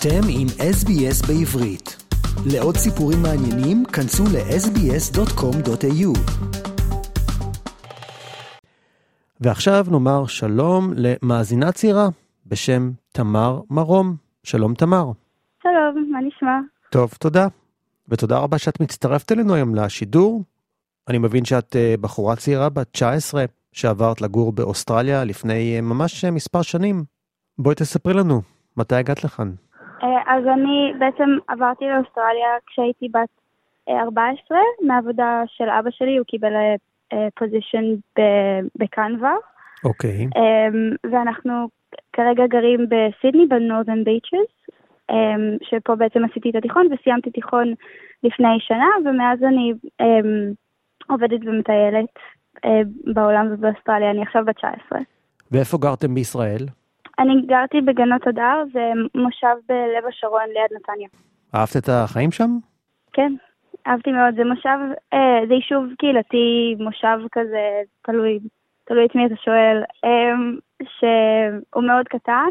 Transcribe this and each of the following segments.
אתם עם SBS בעברית. לעוד סיפורים מעניינים, כנסו ל-sbs.com.au. ועכשיו נאמר שלום למאזינה צעירה בשם תמר מרום. שלום תמר. שלום, מה נשמע? טוב, תודה. ותודה רבה שאת מצטרפת אלינו היום לשידור. אני מבין שאת אה, בחורה צעירה בת 19 שעברת לגור באוסטרליה לפני אה, ממש אה, מספר שנים. בואי תספרי לנו, מתי הגעת לכאן? אז אני בעצם עברתי לאוסטרליה כשהייתי בת 14 מהעבודה של אבא שלי, הוא קיבל פוזיישן בקנווה. אוקיי. ואנחנו כרגע גרים בסידני, בנורת'ן ביצ'ס, שפה בעצם עשיתי את התיכון וסיימתי תיכון לפני שנה, ומאז אני עובדת ומטיילת אה, בעולם ובאוסטרליה, אני עכשיו בת 19. ואיפה גרתם בישראל? אני גרתי בגנות הדר, זה מושב בלב השרון ליד נתניה. אהבת את החיים שם? כן, אהבתי מאוד, זה מושב, אה, זה יישוב קהילתי, מושב כזה, תלוי, תלוי את מי אתה שואל, אה, שהוא מאוד קטן,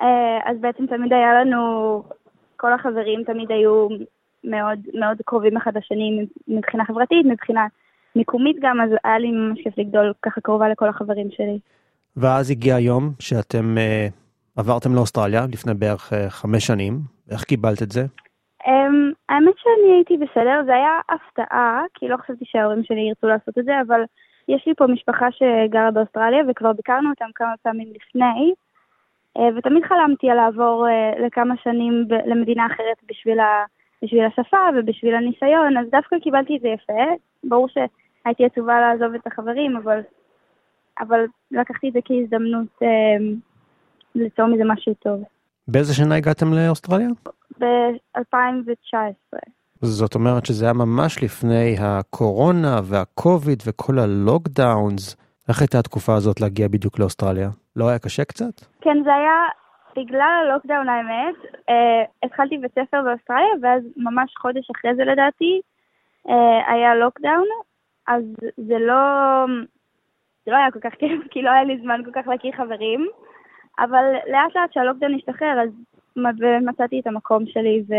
אה, אז בעצם תמיד היה לנו, כל החברים תמיד היו מאוד מאוד קרובים אחד לשני מבחינה חברתית, מבחינה מיקומית גם, אז היה לי ממש כיף לגדול ככה קרובה לכל החברים שלי. ואז הגיע היום שאתם אה, עברתם לאוסטרליה לפני בערך אה, חמש שנים, איך קיבלת את זה? Um, האמת שאני הייתי בסדר, זה היה הפתעה, כי לא חשבתי שההורים שלי ירצו לעשות את זה, אבל יש לי פה משפחה שגרה באוסטרליה וכבר ביקרנו אותם כמה פעמים לפני, uh, ותמיד חלמתי על לעבור uh, לכמה שנים למדינה אחרת בשביל ה... בשביל השפה ובשביל הניסיון, אז דווקא קיבלתי את זה יפה. ברור שהייתי עצובה לעזוב את החברים, אבל, אבל לקחתי את זה כהזדמנות אה, ליצור מזה משהו טוב. באיזה שנה הגעתם לאוסטרליה? ב-2019. זאת אומרת שזה היה ממש לפני הקורונה והקוביד וכל הלוקדאונס. איך הייתה התקופה הזאת להגיע בדיוק לאוסטרליה? לא היה קשה קצת? כן, זה היה בגלל הלוקדאון האמת, אה, התחלתי בית ספר באוסטרליה, ואז ממש חודש אחרי זה לדעתי, אה, היה לוקדאון, אז זה לא, זה לא היה כל כך כיף, כי לא היה לי זמן כל כך להכיר חברים, אבל לאט לאט כשהלוקדאון השתחרר, אז מצאתי את המקום שלי, ו...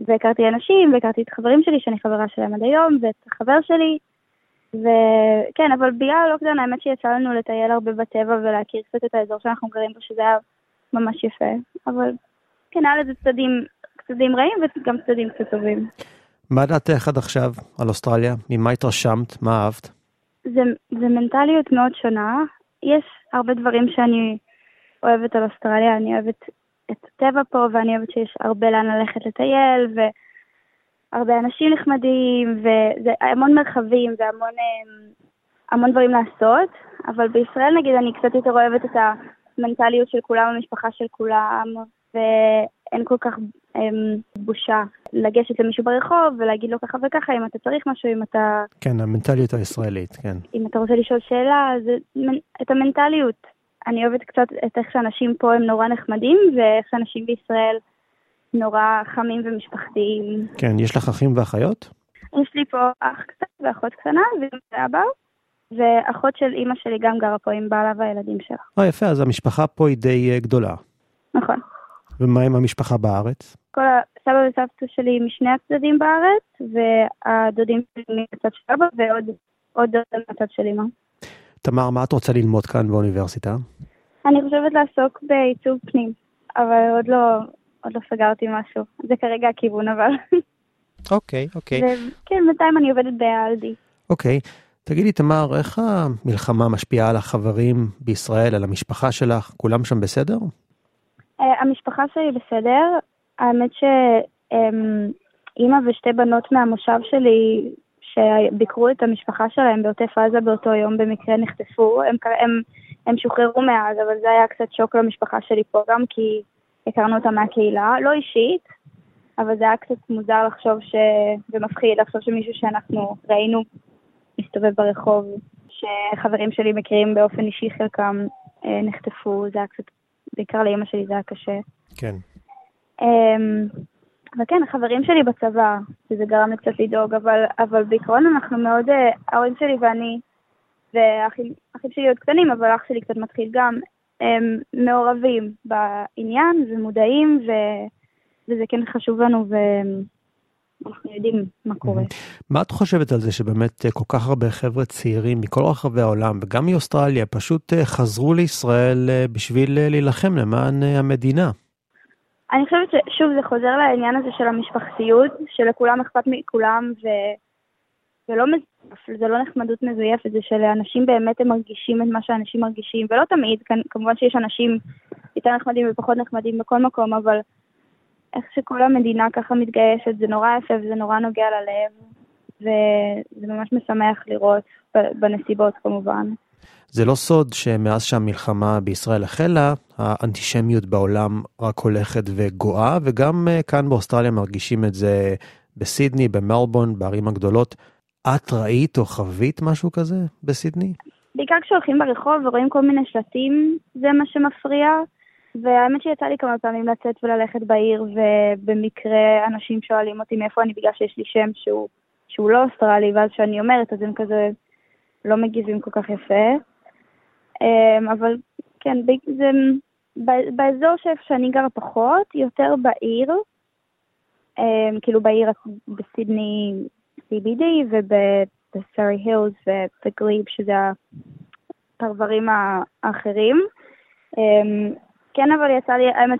והכרתי אנשים, והכרתי את החברים שלי, שאני חברה שלהם עד היום, ואת החבר שלי, וכן, אבל בגלל הלוקדאון האמת שיצא לנו לטייל הרבה בטבע ולהכיר קצת את האזור שאנחנו גרים בו, שזה היה ממש יפה, אבל כן, היה לזה צדדים, צדדים רעים וגם צדדים קצת טובים. מה דעתך עד עכשיו על אוסטרליה? ממה התרשמת? מה אהבת? זה, זה מנטליות מאוד שונה. יש הרבה דברים שאני אוהבת על אוסטרליה, אני אוהבת את הטבע פה, ואני אוהבת שיש הרבה לאן ללכת לטייל, והרבה אנשים נחמדים, וזה המון מרחבים והמון המון דברים לעשות, אבל בישראל נגיד אני קצת יותר אוהבת את. המנטליות של כולם, המשפחה של כולם, ואין כל כך הם, בושה לגשת למישהו ברחוב ולהגיד לו ככה וככה אם אתה צריך משהו, אם אתה... כן, המנטליות הישראלית, כן. אם אתה רוצה לשאול שאלה, זה את המנטליות. אני אוהבת קצת את איך שאנשים פה הם נורא נחמדים, ואיך שאנשים בישראל נורא חמים ומשפחתיים. כן, יש לך אחים ואחיות? יש לי פה אח קטן ואחות קטנה וגם אבא. ואחות של אימא שלי גם גרה פה עם בעלה והילדים שלה. אה, יפה, אז המשפחה פה היא די uh, גדולה. נכון. ומה עם המשפחה בארץ? כל הסבא וסבתא שלי משני הצדדים בארץ, והדודים שלי מצד של אבא, ועוד עוד דוד מהצד של אימא. תמר, מה את רוצה ללמוד כאן באוניברסיטה? אני חושבת לעסוק בעיצוב פנים, אבל עוד לא, עוד לא סגרתי משהו. זה כרגע הכיוון אבל. אוקיי, אוקיי. כן, בינתיים אני עובדת באלדי. אוקיי. תגידי, תמר, איך המלחמה משפיעה על החברים בישראל, על המשפחה שלך? כולם שם בסדר? אה, המשפחה שלי בסדר. האמת שאימא ושתי בנות מהמושב שלי, שביקרו את המשפחה שלהם בעוטף עזה באותו יום, במקרה נחטפו. הם, הם, הם שוחררו מאז, אבל זה היה קצת שוק למשפחה שלי פה גם, כי הכרנו אותה מהקהילה. לא אישית, אבל זה היה קצת מוזר לחשוב ש... ומפחיד לחשוב שמישהו שאנחנו ראינו מסתובב ברחוב, שחברים שלי מכירים באופן אישי, חלקם אה, נחטפו, זה היה קצת, בעיקר לאימא שלי זה היה קשה. כן. אה, וכן, החברים שלי בצבא, שזה גרם לי קצת לדאוג, אבל, אבל בעיקרון אנחנו מאוד, אה, ההורים שלי ואני, והאחים שלי עוד קטנים, אבל אח שלי קצת מתחיל גם, הם מעורבים בעניין ומודעים, ו... וזה כן חשוב לנו, ואנחנו יודעים מה קורה. מה את חושבת על זה שבאמת כל כך הרבה חבר'ה צעירים מכל רחבי העולם, וגם מאוסטרליה, פשוט חזרו לישראל בשביל להילחם למען המדינה? אני חושבת ששוב זה חוזר לעניין הזה של המשפחתיות, שלכולם אכפת מכולם, ו... ולא מזויף, זה לא נחמדות מזויפת, זה שלאנשים באמת הם מרגישים את מה שאנשים מרגישים, ולא תמיד, כמובן שיש אנשים יותר נחמדים ופחות נחמדים בכל מקום, אבל איך שכל המדינה ככה מתגייסת, זה נורא יפה וזה נורא נוגע ללב, וזה ממש משמח לראות בנסיבות כמובן. זה לא סוד שמאז שהמלחמה בישראל החלה, האנטישמיות בעולם רק הולכת וגואה, וגם אה, כאן באוסטרליה מרגישים את זה בסידני, במלבורן, בערים הגדולות. את ראית או חווית משהו כזה בסידני? בעיקר כשהולכים ברחוב ורואים כל מיני שלטים, זה מה שמפריע. והאמת שיצא לי כמה פעמים לצאת וללכת בעיר, ובמקרה אנשים שואלים אותי מאיפה אני בגלל שיש לי שם שהוא, שהוא לא אוסטרלי, ואז כשאני אומרת, אז הם כזה לא מגיבים כל כך יפה. אמ, אבל כן, זה באזור שאיפה שאני גרה פחות, יותר בעיר, אמ, כאילו בעיר בסידני CBD ובסרי הילס ובגליב, שזה הפרברים האחרים. כן, אבל יצא לי, האמת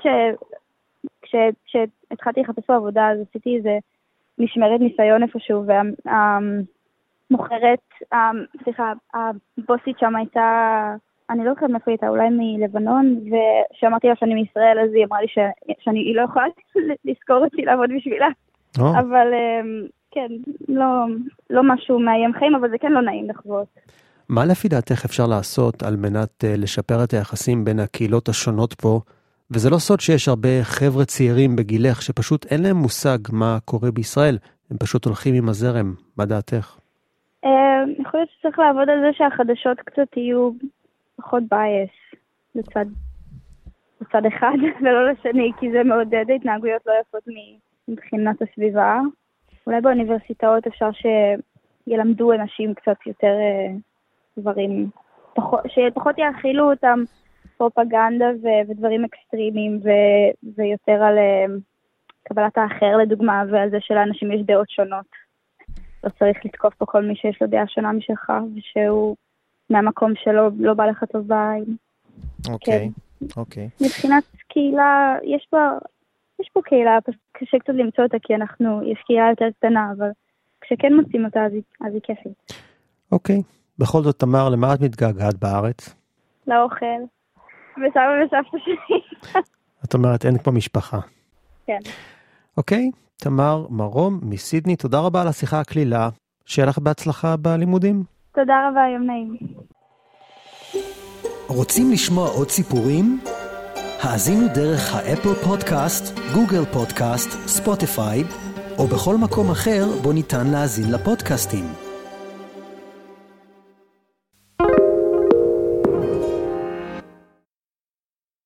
שכשהתחלתי לחפש פה עבודה, אז עשיתי איזה משמרת ניסיון איפשהו, והמוכרת, סליחה, הבוסית שם הייתה, אני לא זוכרת מאיפה היא הייתה, אולי מלבנון, וכשאמרתי לה שאני מישראל, אז היא אמרה לי שאני לא יכולה לזכור אותי לעבוד בשבילה. אבל אמ, כן, לא, לא משהו מאיים חיים, אבל זה כן לא נעים לחוות. מה לפי דעתך אפשר לעשות על מנת uh, לשפר את היחסים בין הקהילות השונות פה? וזה לא סוד שיש הרבה חבר'ה צעירים בגילך שפשוט אין להם מושג מה קורה בישראל, הם פשוט הולכים עם הזרם, מה דעתך? Uh, יכול להיות שצריך לעבוד על זה שהחדשות קצת יהיו פחות bias לצד, לצד אחד ולא לשני, כי זה מעודד התנהגויות לא יפות מבחינת הסביבה. אולי באוניברסיטאות אפשר שילמדו אנשים קצת יותר uh, דברים, פחות, שפחות יאכילו אותם פרופגנדה ו- ודברים אקסטרימיים ו- ויותר על uh, קבלת האחר לדוגמה ועל זה שלאנשים יש דעות שונות. לא צריך לתקוף פה כל מי שיש לו דעה שונה משלך ושהוא מהמקום שלו לא בא לך טוב בעין. אוקיי, כן. אוקיי. מבחינת קהילה, יש פה, יש פה קהילה, פשוט קשה קצת למצוא אותה כי אנחנו, יש קהילה יותר קטנה, אבל כשכן מוצאים אותה אז היא, אז היא כיפית. אוקיי. בכל זאת, תמר, למה את מתגעגעת בארץ? לאוכל. וסבא וסבתא שלי. את אומרת, אין כמו משפחה. כן. אוקיי, תמר מרום מסידני, תודה רבה על השיחה הקלילה. שיהיה לך בהצלחה בלימודים. תודה רבה, יום נעים. רוצים לשמוע עוד סיפורים? האזינו דרך האפל פודקאסט, גוגל פודקאסט, ספוטיפיי, או בכל מקום אחר בו ניתן להאזין לפודקאסטים.